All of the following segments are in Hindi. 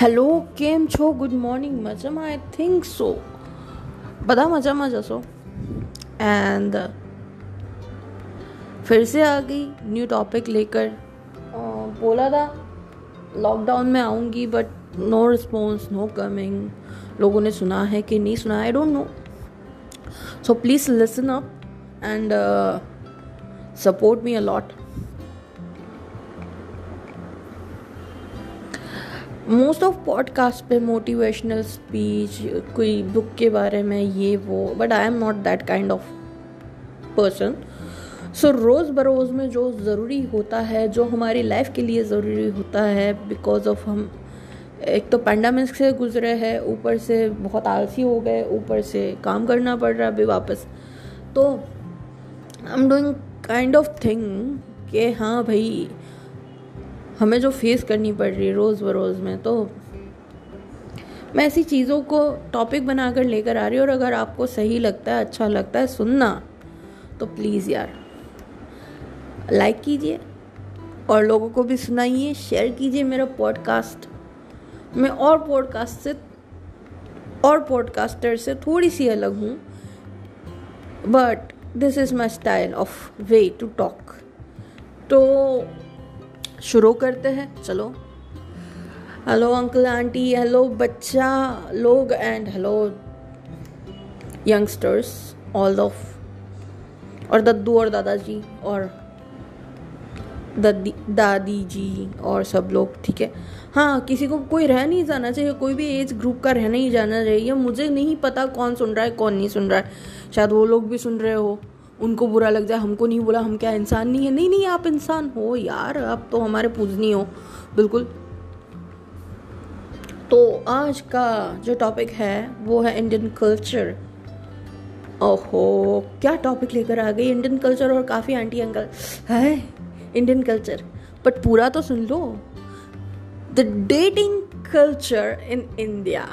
હેલો કેમ છો ગુડ મોર્નિંગ મજામાં આઈ થિંક સો બધા મજામાં જશો एंड फिर से आ गई न्यू टॉपिक लेकर बोला था लॉकडाउन में आऊँगी but no response no coming लोगों ने सुना है कि नहीं सुना I don't know so please listen up and support me a lot most of podcast पे मोटिवेशनल स्पीच कोई बुक के बारे में ये वो but I am not that kind of person so रोज़ बरोज़ में जो ज़रूरी होता है, जो हमारी लाइफ के लिए ज़रूरी होता है बिकॉज़ ऑफ़ हम, एक तो पैंडामिक से गुजरे हैं, ऊपर से बहुत आलसी हो गए, ऊपर से काम करना पड़ रहा है अभी वापस। तो I am doing kind of thing कि हाँ भाई हमें जो फेस करनी पड़ रही है रोज़ बरोज़ में तो मैं ऐसी चीज़ों को टॉपिक बनाकर लेकर आ रही हूँ और अगर आपको सही लगता है अच्छा लगता है, सुनना तो प्लीज़ यार लाइक कीजिए और लोगों को भी सुनाइए शेयर कीजिए मेरा पॉडकास्ट मैं और पॉडकास्ट से, और पॉडकास्टर से थोड़ी सी अलग हूँ but this is my style of way to talk तो शुरू करते हैं। चलो। हेलो अंकल आंटी हेलो बच्चा, लोग and hello youngsters all of और दद्दू और दादाजी, और दादी दादी जी और सब लोग, ठीक है? हाँ किसी को कोई रह नहीं जाना चाहिए, कोई भी एज ग्रुप का रहना ही जाना चाहिए। मुझे नहीं पता कौन सुन रहा है, कौन नहीं सुन रहा है। शायद वो लोग भी सुन रहे हो। उनको बुरा लग जाए, हमको नहीं बोला हम क्या इंसान नहीं है? नहीं नहीं, आप इंसान हो यार, आप तो हमारे पूजनी हो। बिल्कुल। तो आज का जो टॉपिक है, वो है इंडियन कल्चर ओहो, क्या टॉपिक लेकर आ गई? इंडियन कल्चर और काफ़ी आंटी अंकल है इंडियन कल्चर बट पूरा तो सुन लो। The dating culture in India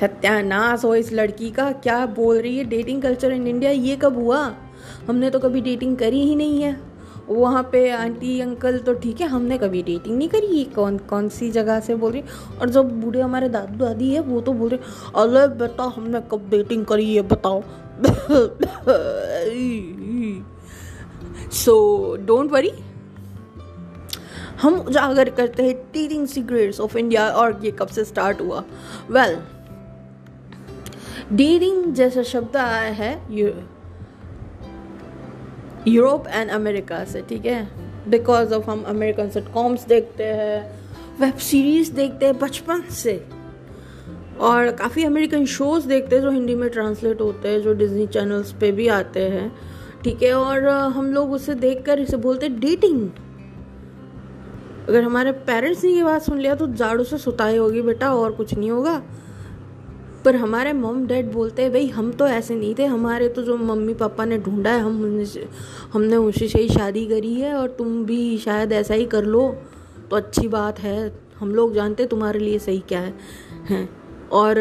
सत्यानाश हो इस लड़की का। क्या बोल रही है डेटिंग कल्चर इन इंडिया ये कब हुआ? हमने तो कभी डेटिंग करी ही नहीं है। वहाँ पे आंटी अंकल तो ठीक है हमने कभी डेटिंग नहीं करी ये कौन कौन सी जगह से बोल रही और जो बूढ़े हमारे दादू दादी है वो तो बोल रहे अरे बेटा हमने कब डेटिंग करी है बताओ? सो डोंट वरी हम उजागर करते हैं टीचिंग सीक्रेट्स ऑफ़ इंडिया और ये कब से स्टार्ट हुआ? वेल well, डेयरिंग जैसा शब्द आया है यूरोप एंड अमेरिका से, ठीक है? बिकॉज़ ऑफ़ हम अमेरिकन सिटकॉम्स देखते हैं वेब सीरीज़ देखते हैं बचपन से। और काफ़ी अमेरिकन शोज़ देखते हैं जो हिंदी में ट्रांसलेट होते हैं, जो डिज्नी चैनल्स पे भी आते हैं, ठीक है? और हम लोग उसे देख कर इसे बोलते हैं डेटिंग अगर हमारे पेरेंट्स ने ये बात सुन लिया तो जाड़ू से सुताई होगी बेटा, और कुछ नहीं होगा। पर हमारे मम डैड बोलते हैं, भाई, हम तो ऐसे नहीं थे, हमारे तो जो मम्मी पापा ने ढूंढा है, हम हमने उसी से ही शादी करी है और तुम भी शायद ऐसा ही कर लो। तो अच्छी बात है, हम लोग जानते तुम्हारे लिए सही क्या है, हैं। और,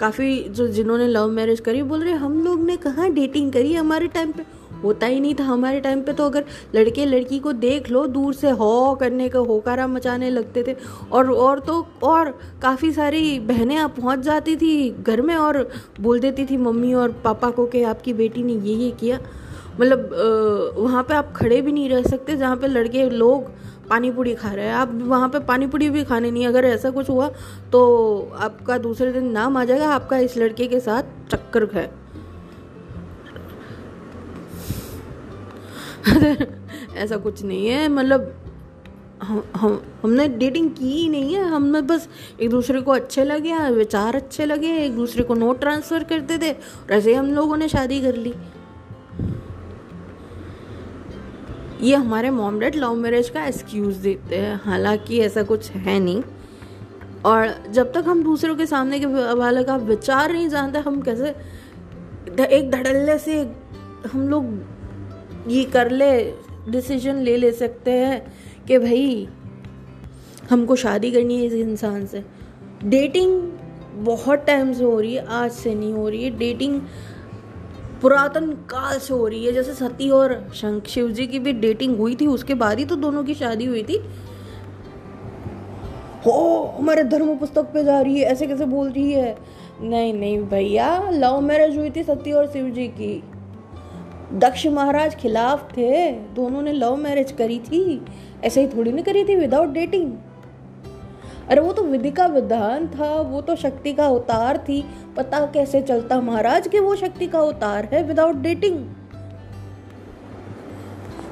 काफ़ी जो जिन्होंने लव मैरिज करी बोल रहे हम लोग ने कहाँ डेटिंग करी हमारे टाइम पे? होता ही नहीं था। हमारे टाइम पे तो अगर लड़के लड़की को देख लो, दूर से हो करने का, होकारा मचाने लगते थे। और और तो और काफ़ी सारी बहनें आप पहुँच जाती थी घर में और बोल देती थी मम्मी और पापा को कि आपकी बेटी ने ये ये किया। मतलब वहाँ पे आप खड़े भी नहीं रह सकते जहाँ पे लड़के लोग पानी पूड़ी खा रहे हैं। आप वहाँ पे पानी पूड़ी भी खाने नहीं। अगर ऐसा कुछ हुआ तो आपका दूसरे दिन नाम आ जाएगा। आपका इस लड़के के साथ चक्कर है। ऐसा कुछ नहीं है मतलब हम हम, हमने डेटिंग की ही नहीं है। हमने बस एक दूसरे को अच्छे लगे विचार अच्छे लगे, एक दूसरे को नोट ट्रांसफ़र करते थे और ऐसे ही हम लोगों ने शादी कर ली। ये हमारे मॉम डैड लव मैरिज का एक्सक्यूज़ देते हैं, हालाँकि ऐसा कुछ है नहीं। और जब तक हम दूसरों के सामने के वाले का विचार नहीं जानते, हम कैसे एक धड़ल्ले से हम लोग ये कर ले डिसीज़न ले ले सकते हैं कि भाई, हमको शादी करनी है इस इंसान से। डेटिंग बहुत टाइम से हो रही है, आज से नहीं हो रही है। डेटिंग पुरातन काल से हो रही है, जैसे सती और शंख शिव जी की भी डेटिंग हुई थी, उसके बाद ही तो दोनों की शादी हुई थी। हो, हमारे धर्म पुस्तक पे जा रही है, ऐसे कैसे बोल रही है? नहीं नहीं भैया लव मैरिज हुई थी सती और शिव जी की। दक्ष महाराज खिलाफ थे। दोनों ने लव मैरिज करी थी। ऐसे ही थोड़ी ना करी थी विदाउट डेटिंग अरे वो तो विधि का विधान था, वो तो शक्ति का अवतार थी। पता कैसे चलता महाराज के वो शक्ति का अवतार है विदाउट डेटिंग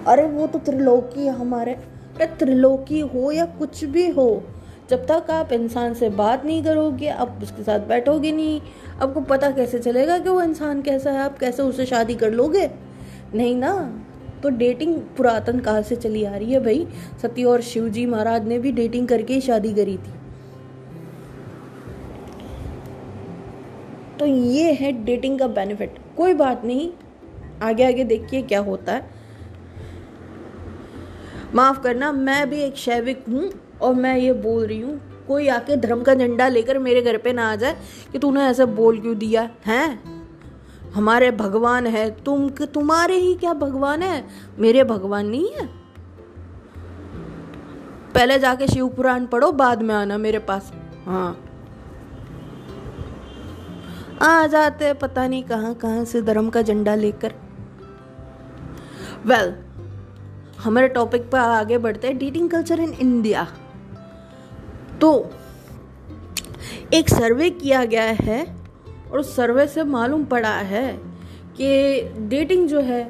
अरे वो तो त्रिलोकी हमारे, अरे त्रिलोकी हो या कुछ भी हो, जब तक आप इंसान से बात नहीं करोगे, आप उसके साथ बैठोगे नहीं। आपको पता कैसे चलेगा कि वो इंसान कैसा है? आप कैसे उससे शादी कर लोगे? नहीं ना? तो डेटिंग पुरातन काल से चली आ रही है भाई। सती और शिव जी महाराज ने भी डेटिंग करके ही शादी करी थी। तो ये है डेटिंग का बेनिफिट कोई बात नहीं। आगे आगे देखिए क्या होता है। माफ़ करना, मैं भी एक शैविक हूँ और मैं ये बोल रही हूँ, कोई आके धर्म का झंडा लेकर मेरे घर पे ना आ जाए कि तूने ऐसा बोल क्यों दिया, है? हमारे भगवान है तुम तुम्हारे ही क्या भगवान है? मेरे भगवान नहीं है। पहले जाके शिव पुराण पढ़ो बाद में आना मेरे पास। हाँ। आ जाते पता नहीं कहाँ कहाँ से धर्म का झंडा लेकर। वेल well, हमारे टॉपिक पर आगे बढ़ते हैं डेटिंग कल्चर इन इंडिया तो एक सर्वे किया गया है और उस सर्वे से मालूम पड़ा है कि डेटिंग जो है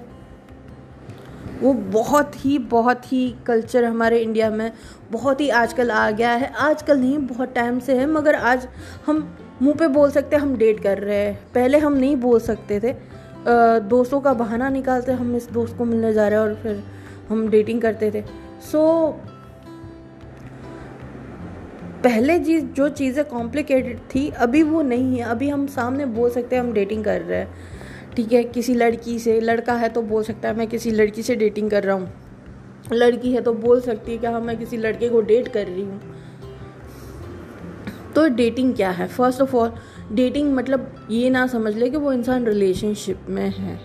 वो बहुत ही बहुत ही कल्चर हमारे इंडिया में बहुत ही आजकल आ गया है। आजकल नहीं बहुत टाइम से है मगर आज हम मुँह पे बोल सकते हम डेट कर रहे हैं। पहले हम नहीं बोल सकते थे। दोस्तों का बहाना निकालते हम इस दोस्त को मिलने जा रहे हैं और फिर हम डेटिंग करते थे। सो so, पहले चीज़, जो चीज़ें कॉम्प्लिकेटेड थी, अभी वो नहीं है। अभी हम सामने बोल सकते हैं, हम डेटिंग कर रहे हैं। ठीक है, किसी लड़की से, लड़का है तो बोल सकता है, मैं किसी लड़की से डेटिंग कर रहा हूँ। लड़की है तो बोल सकती है कि हाँ मैं किसी लड़के को डेट कर रही हूँ। तो डेटिंग क्या है? फ़र्स्ट ऑफ़ ऑल डेटिंग मतलब ये ना समझ ले कि वो इंसान रिलेशनशिप में है।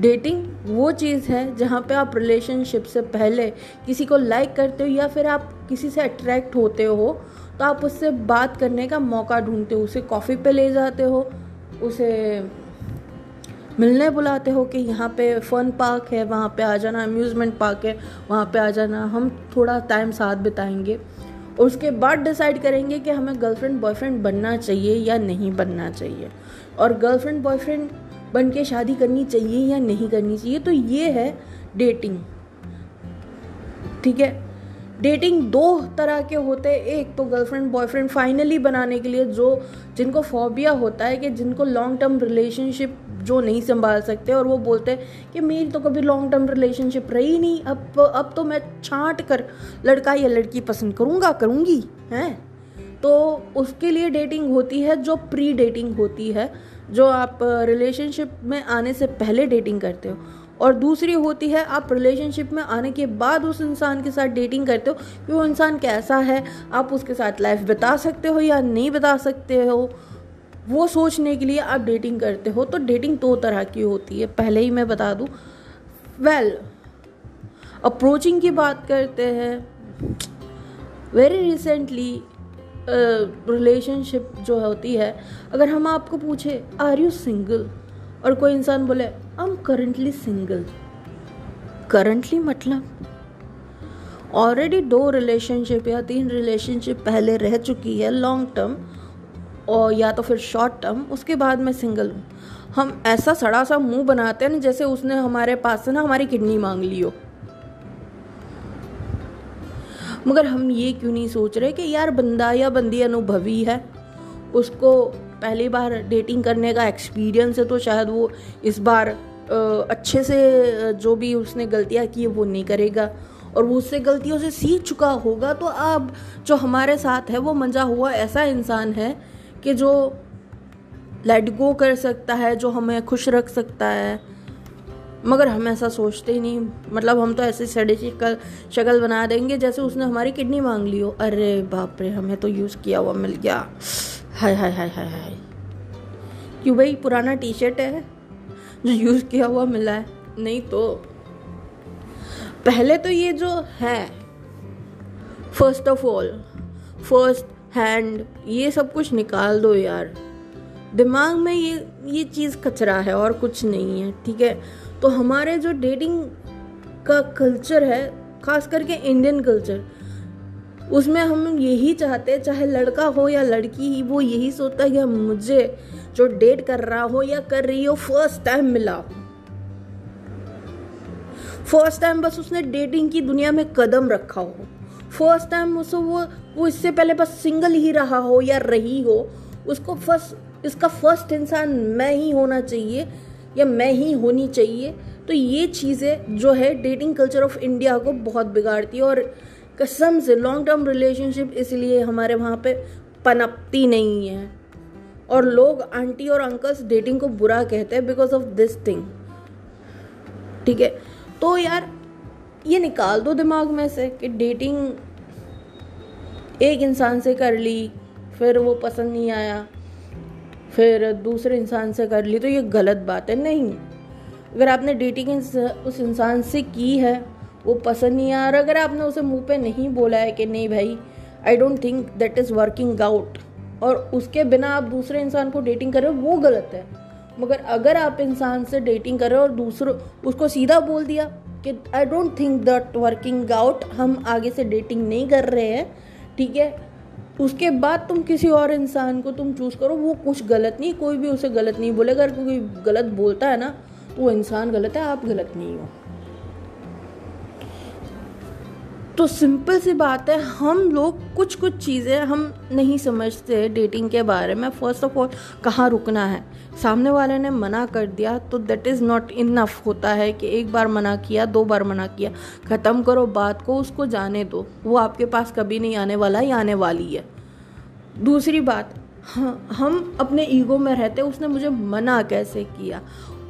डेटिंग वो चीज़ है, जहाँ पे आप रिलेशनशिप से पहले किसी को लाइक करते हो या फिर आप किसी से अट्रैक्ट होते हो तो आप उससे बात करने का मौका ढूंढते हो, उसे कॉफ़ी पे ले जाते हो, उसे मिलने बुलाते हो कि यहाँ पे फ़न पार्क है, वहाँ पे आ जाना अम्यूज़मेंट पार्क है, वहाँ पे आ जाना, हम थोड़ा टाइम साथ बिताएँगे। और उसके बाद डिसाइड करेंगे कि हमें गर्लफ्रेंड बॉयफ्रेंड बनना चाहिए या नहीं बनना चाहिए। और गर्लफ्रेंड बॉयफ्रेंड बन के शादी करनी चाहिए या नहीं करनी चाहिए तो ये है डेटिंग ठीक है? डेटिंग दो तरह के होते हैं। एक तो गर्लफ्रेंड, बॉयफ्रेंड फाइनली बनाने के लिए जो, जिनको फोबिया होता है कि जिनको लॉन्ग टर्म रिलेशनशिप जो नहीं संभाल सकते और वो बोलते हैं कि मेरी तो कभी लॉन्ग टर्म रिलेशनशिप रही नहीं। अब अब तो मैं छांट कर लड़का या लड़की पसंद करूँगा, करूँगी, हैं? तो उसके लिए डेटिंग होती है जो प्री डेटिंग होती है, जो आप रिलेशनशिप में आने से पहले डेटिंग करते हो। और दूसरी होती है, आप रिलेशनशिप में आने के बाद उस इंसान के साथ डेटिंग करते हो कि वो इंसान कैसा है, आप उसके साथ लाइफ बिता सकते हो या नहीं बिता सकते हो, वो सोचने के लिए आप डेटिंग करते हो। तो डेटिंग दो तरह की होती है, पहले ही मैं बता दूँ। वेल अप्रोचिंग की बात करते हैं। वेरी रिसेंटली रिलेशनशिप जो होती है, अगर हम आपको पूछे आर यू सिंगल और कोई इंसान बोले I am currently single currently मतलब? ऑलरेडी दो रिलेशनशिप या तीन रिलेशनशिप पहले रह चुकी है लॉन्ग टर्म और या तो फिर शॉर्ट टर्म उसके बाद मैं सिंगल हूँ। हम ऐसा सड़ा सा मुँह बनाते हैं ना, जैसे उसने हमारे पास से ना हमारी किडनी मांग ली हो। मगर हम ये क्यों नहीं सोच रहे कि यार बंदा या बंदी अनुभवी है, उसको पहली बार डेटिंग करने का एक्सपीरियंस है तो शायद वो इस बार अच्छे से जो भी उसने गलतियाँ की वो नहीं करेगा। और वो उससे गलतियों से सीख चुका होगा तो अब जो हमारे साथ है, वो मंजा हुआ ऐसा इंसान है कि जो लेट गो कर सकता है, जो हमें खुश रख सकता है। मगर हम ऐसा सोचते ही नहीं। मतलब हम तो ऐसे सड़े शक्ल शक्ल बना देंगे जैसे उसने हमारी किडनी मांग ली हो। अरे बाप रे, हमें तो यूज़ किया हुआ मिल गया। हाय हाय हाय हाय हाय। क्यों भाई, पुराना टी शर्ट है जो यूज़ किया हुआ मिला है। नहीं तो। पहले तो ये जो है first of all first hand ये सब कुछ निकाल दो यार। दिमाग में ये ये चीज़ कचरा है और कुछ नहीं है, ठीक है? तो हमारे जो डेटिंग का कल्चर है, खास करके इंडियन कल्चर उसमें हम यही चाहते हैं, चाहे लड़का हो या लड़की ही वो यही सोचता है कि मुझे जो डेट कर रहा हो या कर रही हो फ़र्स्ट टाइम मिला। फ़र्स्ट टाइम बस उसने डेटिंग की दुनिया में कदम रखा हो। फ़र्स्ट टाइम उसको वो वो इससे पहले बस सिंगल ही रहा हो या रही हो, उसको फ़र्स्ट इसका फ़र्स्ट इंसान मैं ही होना चाहिए या मैं ही होनी चाहिए। तो ये चीज़ें जो है डेटिंग कल्चर ऑफ़ इंडिया को बहुत बिगाड़ती है और कसम से लॉन्ग टर्म रिलेशनशिप इसलिए हमारे वहाँ पे पनपती नहीं है। और लोग आंटी और अंकल्स डेटिंग को बुरा कहते हैं बिकॉज़ ऑफ़ दिस थिंग ठीक है? तो यार, ये निकाल दो दिमाग में से कि डेटिंग एक इंसान से कर ली, फिर वो पसंद नहीं आया, फिर दूसरे इंसान से कर ली तो ये गलत बात है। नहीं। अगर आपने डेटिंग उस इंसान से की है वो पसंद नहीं आया और अगर आपने उसे मुँह पे नहीं बोला है कि नहीं भाई I don't think that is working out और उसके बिना आप दूसरे इंसान को डेटिंग कर रहे हो, वो गलत है। मगर अगर आप इंसान से डेटिंग कर रहे हो और दूसरों, उसको सीधा बोल दिया कि I don't think that working out हम आगे से डेटिंग नहीं कर रहे हैं, ठीक है? उसके बाद तुम किसी और इंसान को तुम चूज़ करो, वो कुछ गलत नहीं, कोई भी उसे गलत नहीं बोलेगा। अगर कोई गलत बोलता है ना तो वो इंसान गलत है, आप गलत नहीं हो। तो सिंपल सी बात है, हम लोग कुछ कुछ चीज़ें हम नहीं समझते डेटिंग के बारे में। फ़र्स्ट ऑफ़ ऑल कहाँ रुकना है? सामने वाले ने मना कर दिया तो दैट इज़ नॉट इनफ होता है कि एक बार मना किया, दो बार मना किया। ख़त्म करो बात को, उसको जाने दो। वो आपके पास कभी नहीं आने वाला, या आने वाली है। दूसरी बात हाँ हम अपने ईगो में रहते, उसने मुझे मना कैसे किया?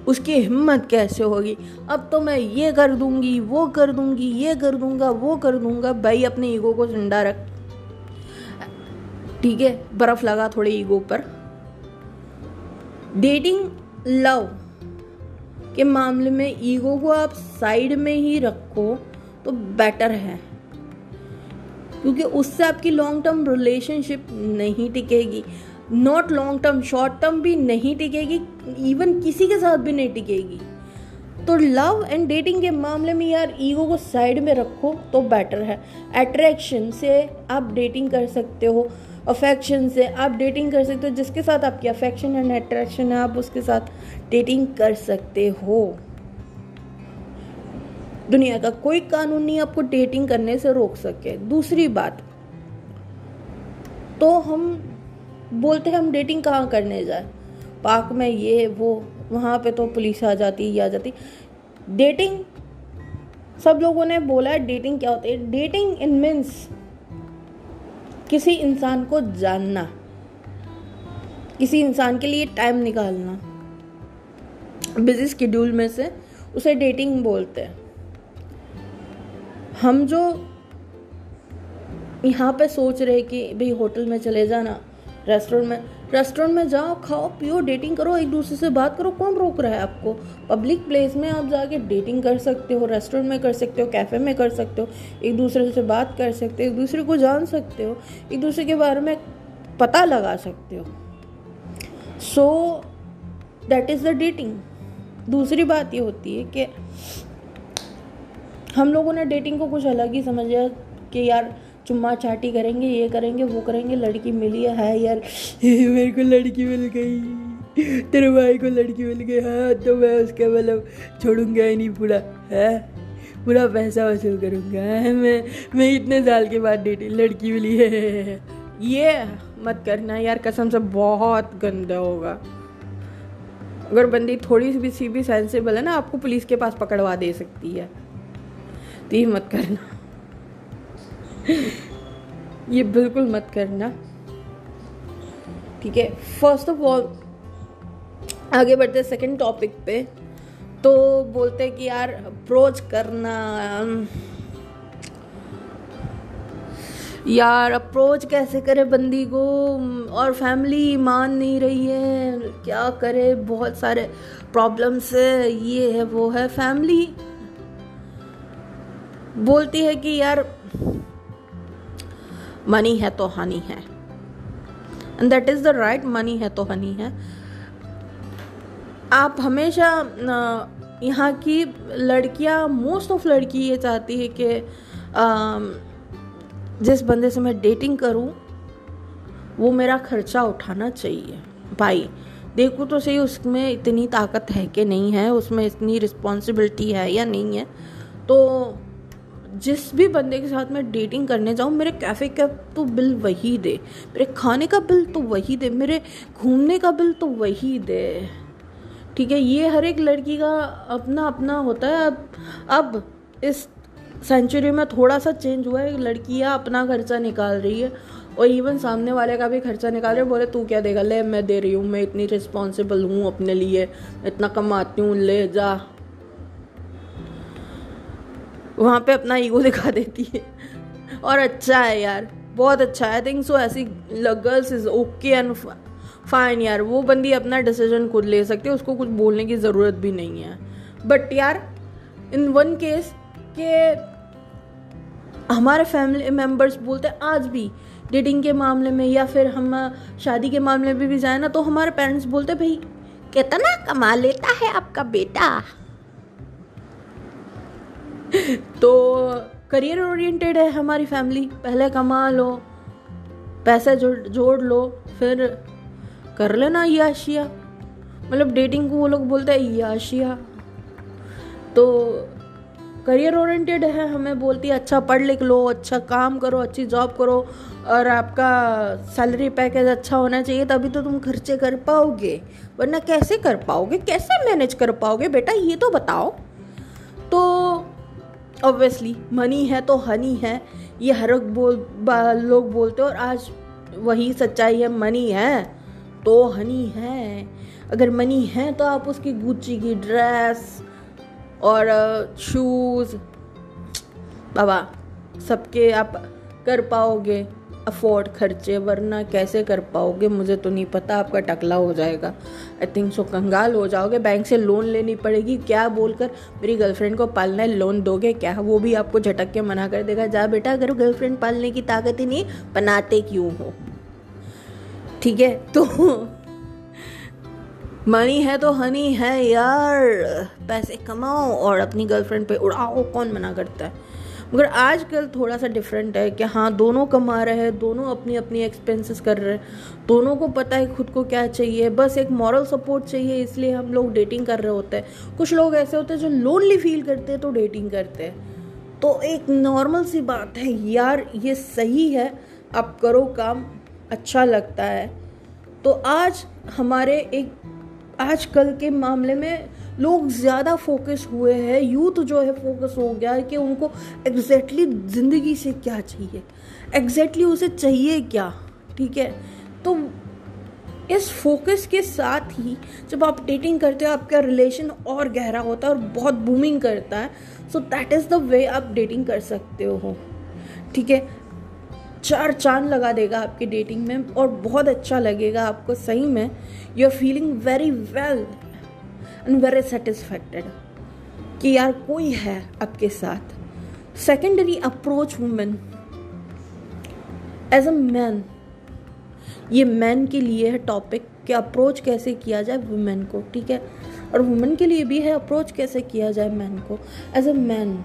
उसकी हिम्मत कैसे होगी? अब तो मैं ये कर दूँगी, वो कर दूँगी, ये कर दूँगा, वो कर दूँगा। भाई, अपने ईगो को ज़िंदा रख। ठीक है, बर्फ़ लगा थोड़े ईगो पर। डेटिंग लव के मामले में ईगो को आप साइड में ही रखो तो बेटर है। क्योंकि उससे आपकी लॉन्ग टर्म रिलेशनशिप नहीं टिकेगी। Not long term short term भी नहीं टिकेगी इवन किसी के साथ भी नहीं टिकेगी। तो लव एंड डेटिंग के मामले में यार ईगो को साइड में रखो तो बेटर है। अट्रैक्शन से आप डेटिंग कर सकते हो अफेक्शन से आप डेटिंग कर सकते हो, जिसके साथ आपकी अफेक्शन एंड अट्रैक्शन है, आप उसके साथ डेटिंग कर सकते हो। दुनिया का कोई कानून नहीं आपको डेटिंग करने से रोक सके। दूसरी बात तो हम बोलते हैं हम डेटिंग कहाँ करने जाए? पार्क में ये, वो, वहाँ पे तो पुलिस आ जाती, ये आ जाती। डेटिंग सब लोगों ने बोला है डेटिंग क्या होती है? डेटिंग इन मीन्स किसी इंसान को जानना। किसी इंसान के लिए टाइम निकालना। बिज़ी स्केड्यूल में से उसे डेटिंग बोलते हैं। हम जो यहाँ पे सोच रहे कि भाई होटल में चले जाना रेस्टोरेंट में रेस्टोरेंट में जाओ, खाओ, पियो डेटिंग करो, एक दूसरे से बात करो, कौन रोक रहा है आपको? पब्लिक प्लेस में आप जाके डेटिंग कर सकते हो रेस्टोरेंट में कर सकते हो कैफ़े में कर सकते हो, एक दूसरे से बात कर सकते हो, एक दूसरे को जान सकते हो, एक दूसरे के बारे में पता लगा सकते हो। So that is the dating दूसरी बात ये होती है कि हम लोगों ने डेटिंग को कुछ अलग ही समझा कि यार चुम्मा चाटी करेंगे, ये करेंगे, वो करेंगे, लड़की मिली है यार, मेरे को लड़की मिल गई, तेरे भाई को लड़की मिल गई हाँ तो मैं उसका मतलब छोड़ूँगा ही नहीं, पूरा, है, पूरा पैसा वसूल करूँगा मैं मैं इतने साल के बाद डेटी, लड़की मिली है, ये मत करना यार, कसम से बहुत गंदा होगा। अगर बंदी थोड़ी सी भी सी भी सेंसिबल है ना, आपको पुलिस के पास पकड़वा दे सकती है तो ये मत करना। ये बिल्कुल मत करना। ठीक है फ़र्स्ट ऑफ़ ऑल आगे बढ़ते सेकंड टॉपिक पे। तो बोलते हैं कि यार अप्रोच करना यार अप्रोच कैसे करे बंदी को? और फैमिली मान नहीं रही है, क्या करे? बहुत सारे प्रॉब्लम्स है, ये है, वो है फैमिली बोलती है कि यार मनी है तो हनी है। And that is the right money है तो हनी है। आप हमेशा यहाँ की लड़कियाँ मोस्ट ऑफ़ लड़की ये चाहती है कि जिस बंदे से मैं डेटिंग करूँ, वो मेरा खर्चा उठाना चाहिए। भाई, देखो तो सही, उसमें इतनी ताकत है कि नहीं है, उसमें इतनी रिस्पॉन्सिबिलिटी है या नहीं है तो जिस भी बंदे के साथ मैं डेटिंग करने जाऊँ, मेरे कैफ़े का तो बिल वही दे। मेरे खाने का बिल तो वही दे। मेरे घूमने का बिल तो वही दे। ठीक है, ये हर एक लड़की का अपना अपना होता है। अब अब इस सेंचुरी में थोड़ा सा चेंज हुआ है। लड़कियाँ अपना खर्चा निकाल रही है और इवन सामने वाले का भी खर्चा निकाल रहे बोले, तू क्या देगा? ले, मैं दे रही हूँ। मैं इतनी रिस्पॉन्सिबल हूँ अपने लिए। इतना कमाती हूँ। ले, जा। वहाँ पे अपना ईगो दिखा देती है। और अच्छा है यार, बहुत अच्छा आई थिंक सो ऐसी girls is okay and fine यार। वो बंदी अपना डिसीज़न खुद ले सकती है, उसको कुछ बोलने की ज़रूरत भी नहीं है। बट यार इन वन केस के हमारे फैमिली मेंबर्स बोलते हैं, आज भी डेटिंग के मामले में या फिर हम शादी के मामले में भी जाए ना तो हमारे पेरेंट्स बोलते भाई, कितना कमा लेता है आपका बेटा? तो करियर ओरिएंटेड है हमारी फैमिली पहले कमा लो, पैसे जोड़ जोड़ लो, फिर कर लेना याशिया। मतलब डेटिंग को वो लोग बोलते हैं याशिया। तो करियर ओरिएंटेड है, हमें बोलती है अच्छा पढ़ लिख लो अच्छा काम करो, अच्छी जॉब करो और आपका सैलरी पैकेज अच्छा होना चाहिए, तभी तो तुम खर्चे कर पाओगे। वरना कैसे कर पाओगे? कैसे मैनेज कर पाओगे? बेटा, ये तो बताओ। तो ऑब्वियसली मनी है तो हनी है, ये हर बोल लोग बोलते और आज वही सच्चाई है मनी है तो हनी है। अगर मनी है तो आप उसकी गुच्ची की ड्रेस और शूज़ बाबा, सबके आप कर पाओगे। अफोर्ड खर्चे, वरना कैसे कर पाओगे? मुझे तो नहीं पता, आपका टकला हो जाएगा। आई थिंक सो कंगाल हो जाओगे। बैंक से लोन लेनी पड़ेगी। क्या बोलकर मेरी गर्लफ्रेंड को पालना है? लोन दोगे क्या? वो भी आपको झटक के मना कर देगा। जा बेटा, अगर गर्लफ्रेंड पालने की ताकत ही नहीं, बनाते क्यों हो? ठीक है? तो मनी है तो हनी है यार। पैसे कमाओ और अपनी गर्लफ्रेंड पे उड़ाओ। कौन मना करता है? मगर आजकल थोड़ा सा डिफरेंट है कि हाँ दोनों कमा रहे हैं, दोनों अपनी अपनी एक्सपेंसेस कर रहे हैं। दोनों को पता है खुद को क्या चाहिए, बस एक मॉरल सपोर्ट चाहिए, इसलिए हम लोग डेटिंग कर रहे होते हैं। कुछ लोग ऐसे होते हैं जो लोनली फील करते हैं तो डेटिंग करते हैं। तो एक नॉर्मल सी बात है, यार, ये सही है, आप करो काम अच्छा लगता है। तो आज हमारे एक, आजकल के मामले में लोग ज़्यादा फोकस हुए हैं यूथ जो है फोकस हो गया है कि उनको एग्जैक्टली exactly ज़िंदगी से क्या चाहिए? एग्जैक्टली exactly उसे चाहिए क्या? ठीक है? तो इस फोकस के साथ ही जब आप डेटिंग करते हो, आपका रिलेशन और गहरा होता है और बहुत बूमिंग करता है so that is the way आप डेटिंग कर सकते हो। ठीक है? चार चाँद लगा देगा आपकी डेटिंग में और बहुत अच्छा लगेगा आपको, सही में। You are feeling very well and very satisfacted कि यार कोई है आपके साथ। Secondary approach women as a man ये मैन के लिए है टॉपिक कि अप्रोच कैसे किया जाए वुमेन को, ठीक है? और वुमेन के लिए भी है अप्रोच कैसे किया जाए मैन को। As a man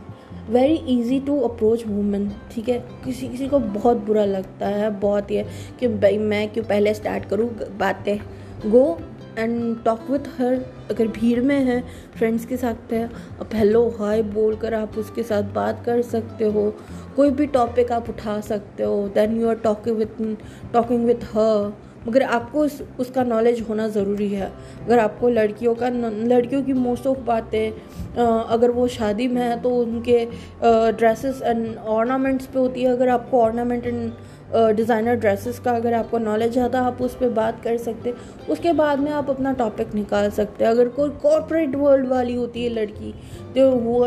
very easy to approach women ठीक है? किसी किसी को बहुत बुरा लगता है, बहुत ये कि भाई मैं क्यों पहले स्टार्ट करूँ, बातें। Go and talk with her अगर भीड़ में है फ्रेंड्स के साथ है, अब हेलो हाय बोल कर आप उसके साथ बात कर सकते हो। कोई भी टॉपिक आप उठा सकते हो then you are talking with talking with her मगर आपको उस, उसका नॉलेज होना ज़रूरी है। अगर आपको लड़कियों का लड़कियों की मोस्ट ऑफ़ बातें अगर वो शादी में है तो उनके ड्रेसेस एंड ऑर्नामेंट्स पे होती है। अगर आपको ऑर्नामेंट एंड डिज़ाइनर ड्रेसेस का अगर आपको नॉलेज है तो आप उस पर बात कर सकते उसके बाद में आप अपना टॉपिक निकाल सकते अगर कोई कॉरपोरेट वर्ल्ड वाली होती है लड़की जो वो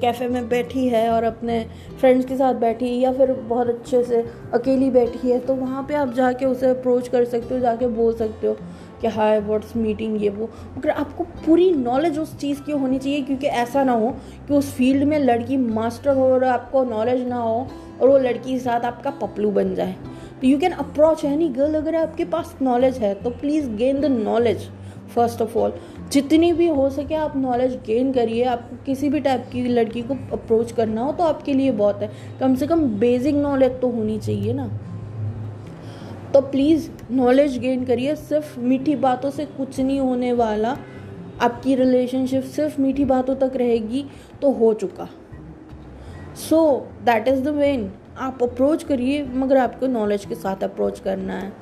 कैफ़े में बैठी है और अपने फ्रेंड्स के साथ बैठी है, या फिर बहुत अच्छे से अकेली बैठी है तो वहाँ पे आप जाके उसे अप्रोच कर सकते हो, जाके बोल सकते हो कि हाय व्हाट्स मीटिंग ये वो? मगर आपको पूरी नॉलेज उस चीज़ की होनी चाहिए, क्योंकि ऐसा ना हो कि उस फ़ील्ड में लड़की मास्टर हो और आपको नॉलेज ना हो और वो लड़की के साथ आपका पपलू बन जाए। तो you can approach any girl अगर आपके पास नॉलेज है तो please gain the knowledge first of all जितनी भी हो सके आप नॉलेज गेन करिए। आपको किसी भी टाइप की लड़की को अप्रोच करना हो तो आपके लिए बहुत है। कम से कम बेसिक नॉलेज तो होनी चाहिए ना। तो प्लीज़ नॉलेज गेन करिए। सिर्फ़ मीठी बातों से कुछ नहीं होने वाला। आपकी रिलेशनशिप सिर्फ़ मीठी बातों तक रहेगी तो हो चुका। So that is the when आप अप्रोच करिए, मगर आपको नॉलेज के साथ अप्रोच करना है।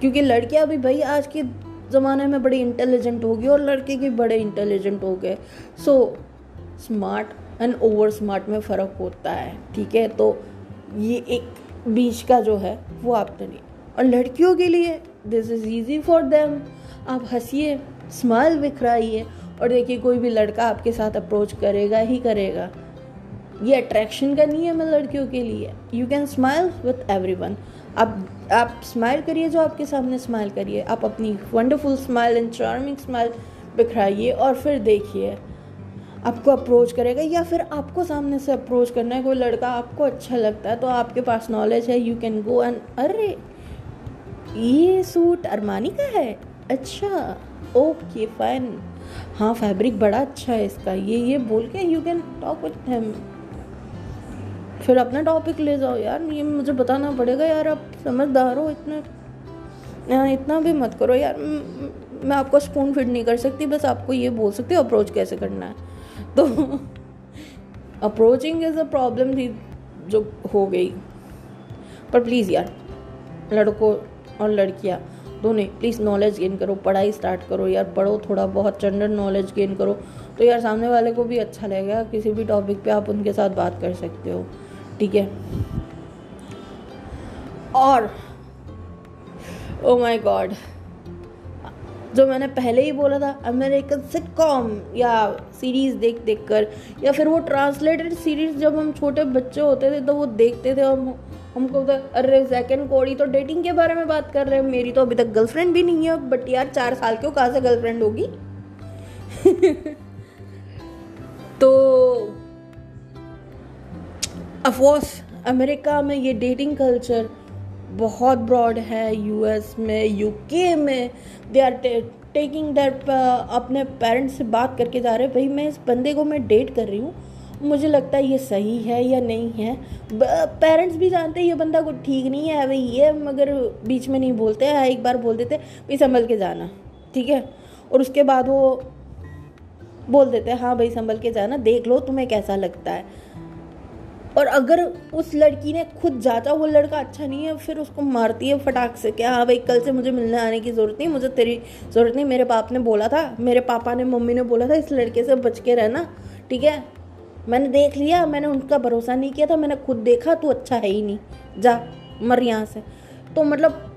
क्योंकि लड़कियाँ भी भाई आज के ज़माने में बड़ी इंटेलिजेंट होगी और लड़के भी बड़े इंटेलिजेंट हो गए। So smart and over smart में फ़र्क होता है, ठीक है? तो ये एक बीच का जो है, वो आप नहीं और लड़कियों के लिए this is easy for them आप हंसिए स्माइल बिखराइए, और देखिए कोई भी लड़का आपके साथ अप्रोच करेगा ही करेगा। ये अट्रैक्शन का नहीं है लड़कियों के लिए। You can smile with everyone आप आप स्माइल करिए जो आपके सामने स्माइल करिए। आप अपनी wonderful smile and charming smile बिखराइए और फिर देखिए आपको अप्रोच करेगा या फिर आपको सामने से अप्रोच करना है कोई लड़का आपको अच्छा लगता है तो आपके पास नॉलेज है यू कैन गो एंड अरे, ये सूट अरमानी का है? अच्छा ओके फाइन हाँ फैब्रिक बड़ा अच्छा है इसका। ये ये बोल के you can talk with him फिर अपना टॉपिक ले जाओ यार। ये मुझे बताना पड़ेगा यार, आप समझदार हो इतने। इतना भी मत करो यार। मैं आपको स्पून फिट नहीं कर सकती, बस आपको ये बोल सकती हूँ अप्रोच कैसे करना है। तो अप्रोचिंग इज़ अ प्रॉब्लम थी जो हो गई। पर प्लीज़ यार, लड़कों और लड़कियाँ दोनों प्लीज़ नॉलेज गेन करो, पढ़ाई स्टार्ट करो यार, पढ़ो थोड़ा बहुत जनरल नॉलेज गेन करो। तो यार सामने वाले को भी अच्छा लगेगा, किसी भी टॉपिक पे आप उनके साथ बात कर सकते हो। ठीक है? और ओ माय गॉड जो मैंने पहले ही बोला था अमेरिकन सिटकॉम या सीरीज़ देख देख कर, या फिर वो ट्रांसलेटेड सीरीज़ जब हम छोटे बच्चे होते थे तो वो देखते थे और हमको तो अरे सेकंड कोड़ी तो डेटिंग के बारे में बात कर रहे हैं। मेरी तो अभी तक गर्लफ्रेंड भी नहीं है बट यार, चार साल क्यों कहाँ से गर्लफ्रेंड होगी? तो अफकोर्स अमेरिका में ये डेटिंग कल्चर बहुत ब्रॉड है यूएस में यूके में। दे आर टेकिंग दैट अपने पेरेंट्स से बात करके जा रहे हैं, भाई, मैं इस बंदे को मैं डेट कर रही हूँ। मुझे लगता है ये सही है या नहीं है? पेरेंट्स भी जानते हैं ये बंदा कुछ ठीक नहीं है भाई ये मगर बीच में नहीं बोलते हैं, एक बार बोल देते भाई, संभल के जाना। ठीक है? और उसके बाद वो बोल देते हैं हाँ भाई, संभल के जाना, देख लो तुम्हें कैसा लगता है। और अगर उस लड़की ने खुद जाता वो लड़का अच्छा नहीं है, फिर उसको मारती है फटाक से, क्या हाँ भाई, कल से मुझे मिलने आने की ज़रूरत नहीं, मुझे तेरी ज़रूरत नहीं, मेरे बाप ने बोला था, मेरे पापा ने, मम्मी ने बोला था, इस लड़के से बच के रहना, ठीक है? मैंने देख लिया, मैंने उनका भरोसा नहीं किया था, मैंने खुद देखा, तू अच्छा है ही नहीं, जा, मर यहाँ से। तो मतलब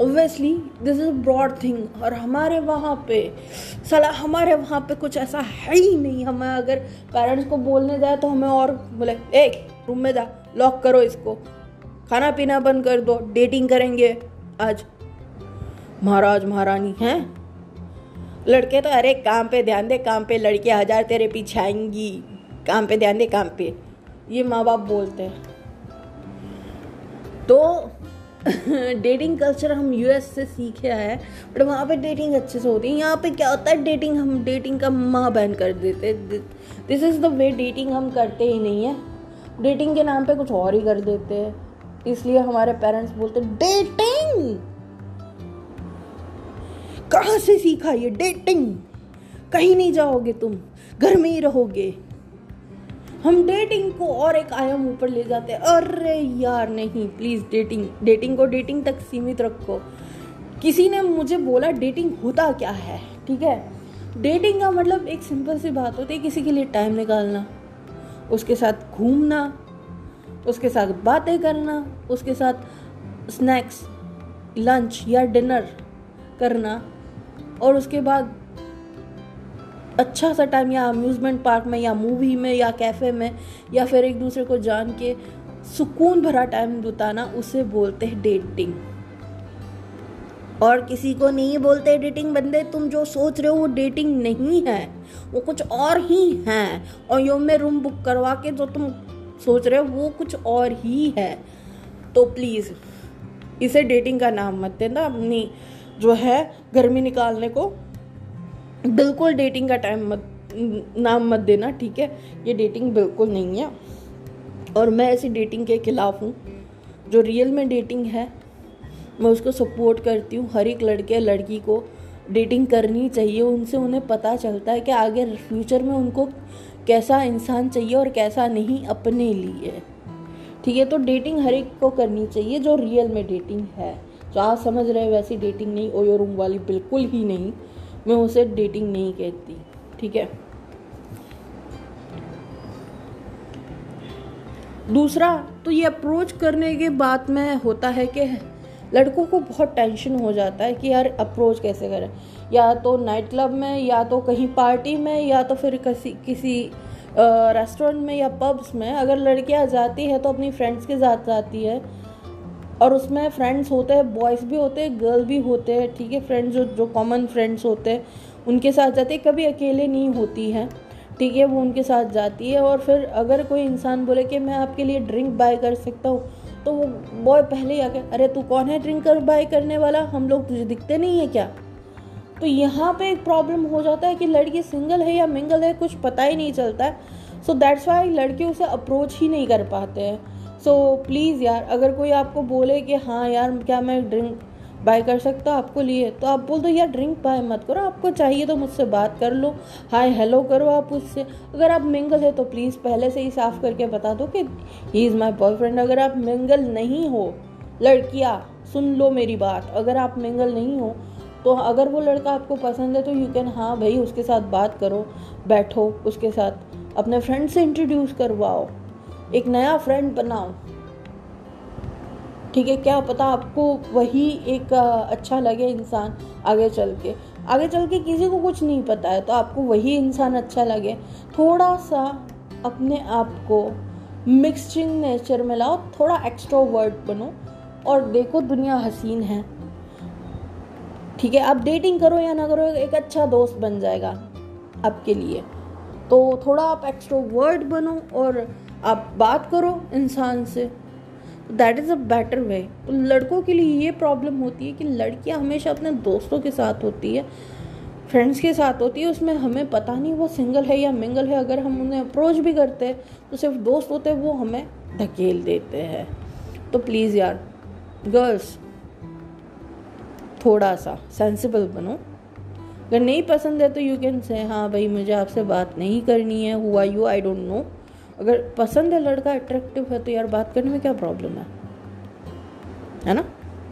obviously this is broad thing और हमारे वहाँ पे, सला, हमारे वहाँ पे कुछ ऐसा है ही नहीं। हमें अगर पेरेंट्स को बोलने जाए तो हमें और बोले एक रूम में जा लॉक करो इसको। खाना पीना बंद कर दो डेटिंग करेंगे आज। महाराज, महारानी, हैं? लड़के तो अरे, काम पे ध्यान दे, काम पे लड़के हज़ार तेरे पीछे आएँगी। काम पे ध्यान दे, काम पे। ये माँ बाप बोलते हैं। तो डेटिंग कल्चर हम यूएस से सीखे हैं बट वहाँ पे डेटिंग अच्छे से होती है। यहाँ पे क्या होता है डेटिंग हम डेटिंग का माँ बहन कर देते this is the way dating हम करते ही नहीं है। डेटिंग के नाम पे कुछ और ही कर देते हैं। इसलिए हमारे पेरेंट्स बोलते डेटिंग कहाँ से सीखा ये डेटिंग कहीं नहीं जाओगे तुम। घर में ही रहोगे। हम डेटिंग को और एक आयाम ऊपर ले जाते हैं। अरे यार, नहीं प्लीज़ डेटिंग डेटिंग को डेटिंग तक सीमित रखो। किसी ने मुझे बोला डेटिंग होता क्या है? ठीक है? डेटिंग का मतलब एक सिंपल सी बात होती है, किसी के लिए टाइम निकालना, उसके साथ घूमना, उसके साथ बातें करना, उसके साथ स्नैक्स लंच या डिनर करना, और उसके बाद अच्छा सा टाइम या अम्यूज़मेंट पार्क में या मूवी में या कैफ़े में या फिर एक दूसरे को जान के सुकून भरा टाइम बिताना उसे बोलते हैं डेटिंग और किसी को नहीं बोलते डेटिंग बंदे, तुम जो सोच रहे हो वो डेटिंग नहीं है, वो कुछ और ही है. और यो में रूम बुक करवा के जो तुम सोच रहे हो वो कुछ और ही है. तो प्लीज़ इसे डेटिंग का नाम मत देना. अपनी जो है गर्मी निकालने को बिल्कुल डेटिंग का टाइम मत, नाम मत देना, ठीक है? ये डेटिंग बिल्कुल नहीं है। और मैं ऐसी डेटिंग के खिलाफ हूँ, जो रियल में डेटिंग है। मैं उसको सपोर्ट करती हूँ, हर एक लड़के लड़की को डेटिंग करनी चाहिए। उनसे उन्हें पता चलता है कि आगे फ्यूचर में उनको कैसा इंसान चाहिए और कैसा नहीं अपने लिए। ठीक है तो डेटिंग हर एक को करनी चाहिए, जो रियल में डेटिंग है। जो आप समझ रहे हैं, वैसी डेटिंग नहीं, ओयो रूम वाली बिल्कुल ही नहीं। मैं उसे डेटिंग नहीं कहती, ठीक है? दूसरा तो ये अप्रोच करने के बाद में होता है कि लड़कों को बहुत टेंशन हो जाता है कि यार अप्रोच कैसे करें? या तो नाइट क्लब में, या तो कहीं पार्टी में, या तो फिर किसी किसी रेस्टोरेंट में या पब्स में अगर लड़कियाँ जाती है तो अपनी फ्रेंड्स के साथ जाती है और उसमें फ्रेंड्स होते हैं बॉयज़ भी होते हैं गर्ल भी होते हैं, ठीक है? फ्रेंड्स जो जो कॉमन फ्रेंड्स होते हैं, उनके साथ जाते हैं, कभी अकेले नहीं होती हैं, ठीक है? वो उनके साथ जाती है और फिर अगर कोई इंसान बोले कि मैं आपके लिए ड्रिंक बाय कर सकता हूँ तो वो बॉय पहले ही आके, अरे तू कौन है ड्रिंक कर बाय करने वाला? हम लोग तुझे दिखते नहीं है क्या? तो यहाँ पे एक प्रॉब्लम हो जाता है कि लड़की सिंगल है या मिंगल है, कुछ पता ही नहीं चलता है। सो दैट्स वाई लड़के उसे अप्रोच ही नहीं कर पाते हैं। सो so, प्लीज़ यार अगर कोई आपको बोले कि हाँ यार क्या मैं ड्रिंक बाय कर सकता हूँ आपको लिए तो आप बोल दो यार ड्रिंक बाय मत करो आपको चाहिए तो मुझसे बात कर लो। हाय हेलो करो आप उससे। अगर आप मिंगल है तो प्लीज़ पहले से ही साफ़ करके बता दो कि ही इज़ माई बॉयफ्रेंड अगर आप मिंगल नहीं हो लड़कियाँ सुन लो मेरी बात। अगर आप मिंगल नहीं हो तो अगर वो लड़का आपको पसंद है तो यू कैन हाँ भाई उसके साथ बात करो बैठो उसके साथ अपने फ्रेंड से इंट्रोड्यूस करवाओ। एक नया फ्रेंड बनाओ। ठीक है, क्या पता आपको वही एक अच्छा लगे इंसान आगे चल के। आगे चल के किसी को कुछ नहीं पता है तो आपको वही इंसान अच्छा लगे। थोड़ा सा अपने आप को मिक्सचिंग नेचर में लाओ, थोड़ा एक्स्ट्रा वर्ड बनो और देखो दुनिया हसीन है। ठीक है, आप डेटिंग करो या ना करो, एक अच्छा दोस्त बन जाएगा आपके लिए। तो थोड़ा आप एक्स्ट्रा वर्ड बनो और आप बात करो इंसान से। That is a better way लड़कों के लिए ये प्रॉब्लम होती है कि लड़कियाँ हमेशा अपने दोस्तों के साथ होती है फ्रेंड्स के साथ होती है, उसमें हमें पता नहीं वो सिंगल है या मिंगल है। अगर हम उन्हें अप्रोच भी करते हैं तो सिर्फ़ दोस्त होते हैं, वो हमें धकेल देते हैं। तो प्लीज़ यार गर्ल्स थोड़ा सा सेंसिबल बनो। अगर नहीं पसंद है तो यू कैन से हाँ भाई, मुझे आपसे बात नहीं करनी है। हुआ यू आई डोंट नो अगर पसंद है लड़का अट्रैक्टिव है तो यार बात करने में क्या प्रॉब्लम है? है ना?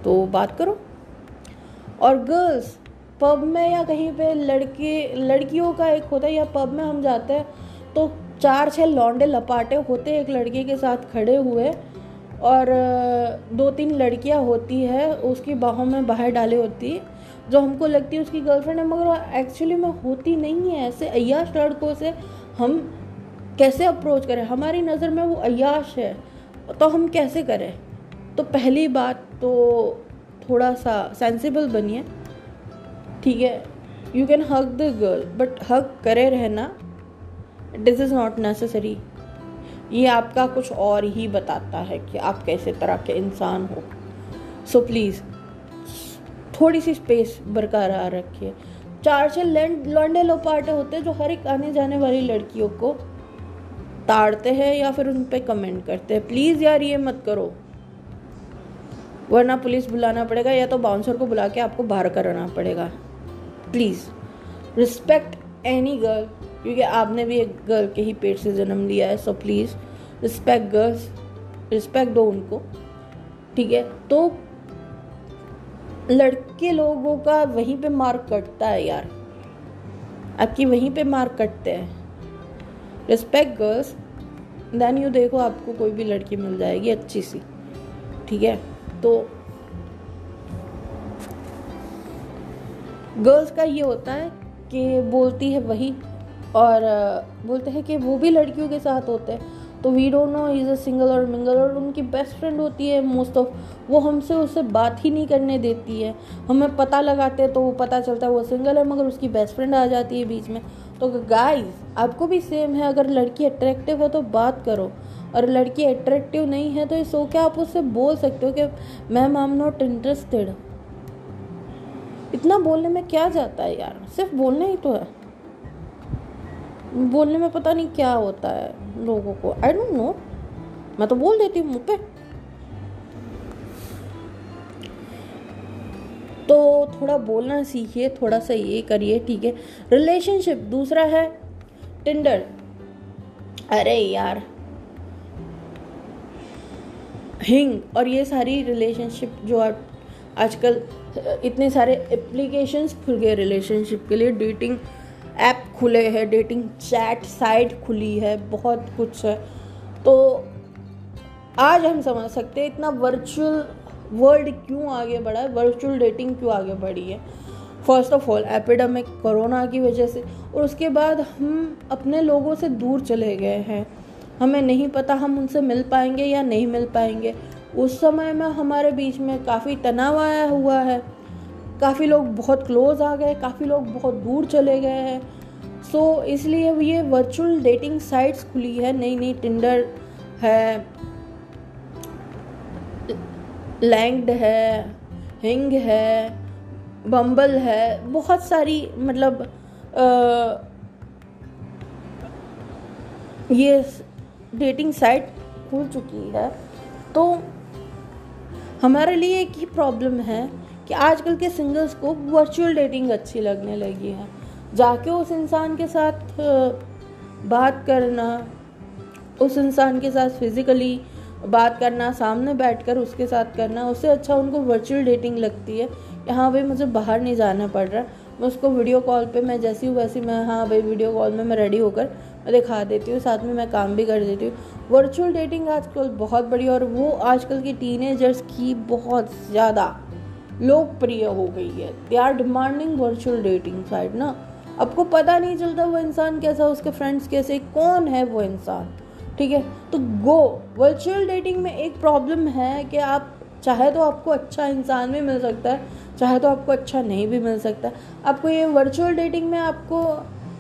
तो बात करो। और गर्ल्स पब में या कहीं पे लड़के, लड़कियों का एक होता है, या पब में हम जाते हैं तो चार छः लौंडे लपाटे होते एक लड़के के साथ खड़े हुए, और दो तीन लड़कियाँ होती है, उसकी बाहों में बाहर डाली होती जो हमको लगती है उसकी गर्लफ्रेंड है, मगर एक्चुअली में होती नहीं है, ऐसे अयाश लड़कों से हम कैसे अप्रोच करें? हमारी नज़र में वो अयाश है तो हम कैसे करें? तो पहली बात तो थोड़ा सा सेंसिबल बनिए ठीक है? You can hug the girl but hug करे रहना दिस इज़ नॉट नेसेसरी ये आपका कुछ और ही बताता है कि आप कैसे तरह के इंसान हो। सो so, प्लीज़ थोड़ी सी स्पेस बरकरार रखिए। चार छः लॉन्डे लोपाटे होते हैं जो हर एक आने जाने वाली लड़कियों को ताड़ते हैं या फिर उन पर कमेंट करते हैं। प्लीज़ यार, ये मत करो। वरना पुलिस बुलाना पड़ेगा या तो बाउंसर को बुला के आपको बाहर कराना पड़ेगा। प्लीज़ रिस्पेक्ट एनी गर्ल क्योंकि आपने भी एक गर्ल के ही पेट से जन्म लिया है so please respect girls respect दो उनको, ठीक है? तो लड़के लोगों का वहीं पे मार्क कटता है यार। आपकी वहीं पे मार्क कटते हैं। रिस्पेक्ट गर्ल्स देन यू देखो आपको कोई भी लड़की मिल जाएगी अच्छी सी, ठीक है? तो गर्ल्स का ये होता है कि बोलती है वही और बोलते हैं कि वो भी लड़कियों के साथ होते हैं। तो we don't know is a single और मिंगल और उनकी बेस्ट फ्रेंड होती है मोस्ट ऑफ़ वो हमसे उससे बात ही नहीं करने देती है। हमें पता लगाते हैं तो वो पता चलता है वो सिंगल है मगर उसकी बेस्ट फ्रेंड आ जाती है बीच में। तो गाइस आपको भी सेम है, अगर लड़की अट्रैक्टिव है तो बात करो। और लड़की अट्रैक्टिव नहीं है तो इस सो क्या आप उससे बोल सकते हो कि ma'am I am not interested इतना बोलने में क्या जाता है यार? सिर्फ़ बोलना ही तो है। बोलने में पता नहीं क्या होता है लोगों को। आई डोंट नो मैं तो बोल देती हूँ मुँह पे। तो थोड़ा बोलना सीखिए, थोड़ा सा ये करिए, ठीक है। रिलेशनशिप दूसरा है टिंडर अरे यार। हिंग और ये सारी रिलेशनशिप जो आप आजकल, इतने सारे एप्लीकेशंस खुल गए रिलेशनशिप के लिए। डेटिंग ऐप खुले हैं डेटिंग चैट साइट खुली है, बहुत कुछ है। तो आज हम समझ सकते हैं, इतना वर्चुअल वर्ल्ड क्यों आगे बढ़ा है? वर्चुअल डेटिंग क्यों आगे बढ़ी है? First of all epidemic corona की वजह से। और उसके बाद हम अपने लोगों से दूर चले गए हैं। हमें नहीं पता हम उनसे मिल पाएँगे या नहीं मिल पाएँगे। उस समय में हमारे बीच में काफ़ी तनाव आया हुआ है। काफ़ी लोग बहुत क्लोज आ गए काफ़ी लोग बहुत दूर चले गए हैं। सो so, इसलिए ये वर्चुअल डेटिंग साइट्स खुली है नई नई टिंडर है लैंग्ड है हिंग है बम्बल है बहुत सारी मतलब आ, ये डेटिंग साइट खुल चुकी है। तो हमारे लिए एक ही प्रॉब्लम है कि आजकल के सिंगल्स को वर्चुअल डेटिंग अच्छी लगने लगी है। जाके उस इंसान के साथ बात करना उस इंसान के साथ फिज़िकली बात करना, सामने बैठकर उसके साथ करना, उससे अच्छा उनको वर्चुअल डेटिंग लगती है। कि हाँ भाई मुझे बाहर नहीं जाना पड़ रहा। मैं उसको वीडियो कॉल पे, मैं जैसी हूँ वैसी मैं हाँ भाई वीडियो कॉल में मैं रेडी होकर मैं दिखा देती हूँ। साथ में मैं काम भी कर देती हूँ। वर्चुअल डेटिंग आजकल बहुत बड़ी और वो आजकल की टीनेजर्स की बहुत ज़्यादा लोकप्रिय हो गई है। They are demanding virtual dating side ना। आपको पता नहीं चलता वो इंसान कैसा, उसके फ्रेंड्स कैसे, कौन है वो इंसान? ठीक है? तो गो वर्चुअल डेटिंग में एक प्रॉब्लम है कि आप, चाहे तो आपको अच्छा इंसान भी मिल सकता है, चाहे तो आपको अच्छा नहीं भी मिल सकता आपको ये वर्चुअल डेटिंग में आपको,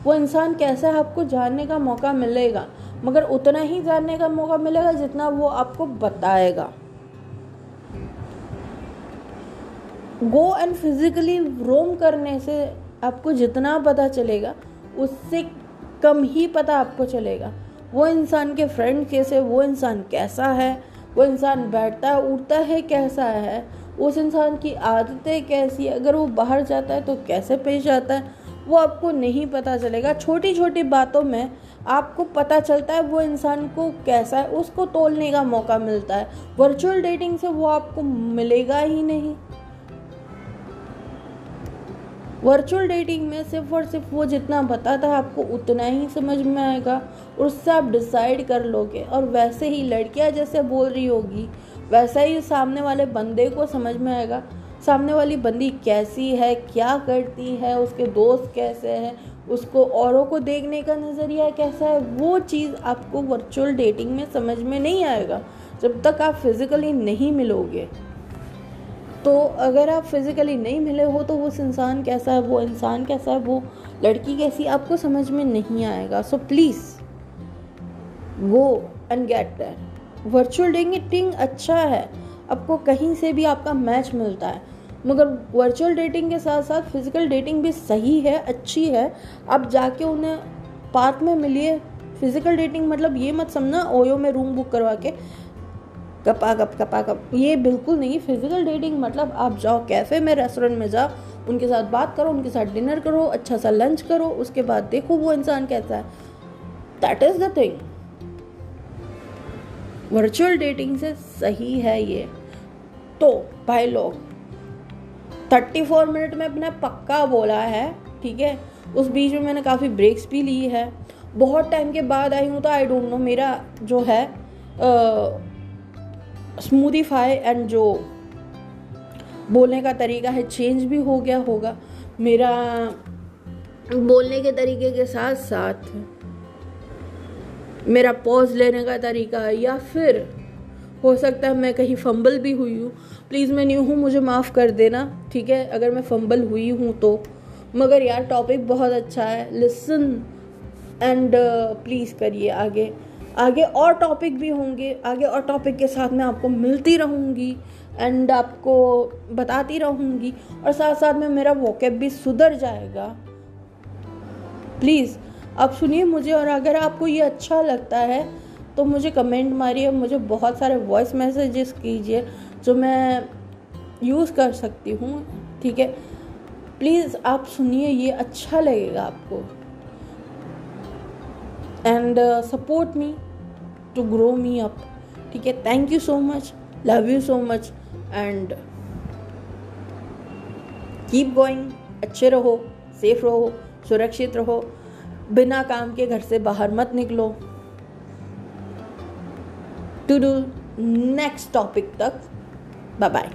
वो इंसान कैसा है आपको जानने का मौका मिलेगा? मगर उतना ही जानने का मौका मिलेगा जितना वो आपको बताएगा। गो एंड फिजिकली रोम करने से आपको जितना पता चलेगा, उससे कम ही पता आपको चलेगा। वो इंसान के फ्रेंड कैसे वो इंसान कैसा है, वो इंसान बैठता है, उठता है कैसा है, उस इंसान की आदतें कैसी अगर वो बाहर जाता है तो कैसे पेश आता है, वो आपको नहीं पता चलेगा। छोटी छोटी बातों में आपको पता चलता है वो इंसान को कैसा है, उसको तोलने का मौका मिलता है। वर्चुअल डेटिंग से वो आपको मिलेगा ही नहीं। वर्चुअल डेटिंग में सिर्फ़ और सिर्फ़ वो जितना बताता है आपको उतना ही समझ में आएगा। और उससे आप डिसाइड कर लोगे। और वैसे ही लड़कियाँ जैसे बोल रही होगी, वैसा ही सामने वाले बंदे को समझ में आएगा, सामने वाली बंदी कैसी है, क्या करती है, उसके दोस्त कैसे हैं, उसको औरों को देखने का नज़रिया कैसा है, वो चीज़ आपको वर्चुअल डेटिंग में समझ में नहीं आएगा, जब तक आप फिज़िकली नहीं मिलोगे। तो अगर आप फिज़िकली नहीं मिले हो तो उस इंसान कैसा है, वो इंसान कैसा है, वो लड़की कैसी आपको समझ में नहीं आएगा। सो प्लीज़ वो and get that virtual dating अच्छा है. आपको कहीं से भी आपका मैच मिलता है. मगर वर्चुअल डेटिंग के साथ साथ फ़िज़िकल डेटिंग भी सही है, अच्छी है. आप जाके उन्हें पार्क में मिलिए. फ़िज़िकल डेटिंग मतलब ये मत समझना, ओयो में रूम बुक करवा के कपा कप कपा कप ये बिल्कुल नहीं फ़िज़िकल डेटिंग मतलब आप जाओ कैफ़े में रेस्टोरेंट में जाओ, उनके साथ बात करो, उनके साथ डिनर करो अच्छा सा लंच करो, उसके बाद देखो वो इंसान कैसा है. That is the thing virtual dating से सही है ये। तो भाई लोग थर्टी फोर मिनट में अपना पक्का बोला है, ठीक है? उस बीच में मैंने काफ़ी ब्रेक्स भी ली है। बहुत टाइम के बाद आई हूँ तो आई डोंट नो मेरा जो है स्मूदीफाई एंड जो बोलने का तरीका है चेंज भी हो गया होगा। मेरा बोलने के तरीके के साथ साथ मेरा पॉज लेने का तरीका या फिर हो सकता है मैं कहीं फंबल भी हुई हूँ। प्लीज़ मैं न्यू हूँ, मुझे माफ़ कर देना, ठीक है? अगर मैं फंबल हुई हूँ तो। मगर यार टॉपिक बहुत अच्छा है। लिसन एंड प्लीज़ करिए आगे। आगे और टॉपिक भी होंगे। आगे और टॉपिक के साथ मैं आपको मिलती रहूँगी एंड आपको बताती रहूँगी। और साथ साथ में मेरा वोकेब भी सुधर जाएगा। प्लीज़ आप सुनिए मुझे और अगर आपको ये अच्छा लगता है तो मुझे कमेंट मारिए, मुझे बहुत सारे वॉइस मैसेजेस कीजिए, जो मैं यूज़ कर सकती हूँ, ठीक है? प्लीज़ आप सुनिए, ये अच्छा लगेगा आपको। And support me to grow me up ठीक है? Thank you so much love you so much and keep going अच्छे रहो सेफ़ रहो, सुरक्षित रहो। बिना काम के घर से बाहर मत निकलो। टू डू नेक्स्ट टॉपिक तक बाय बाय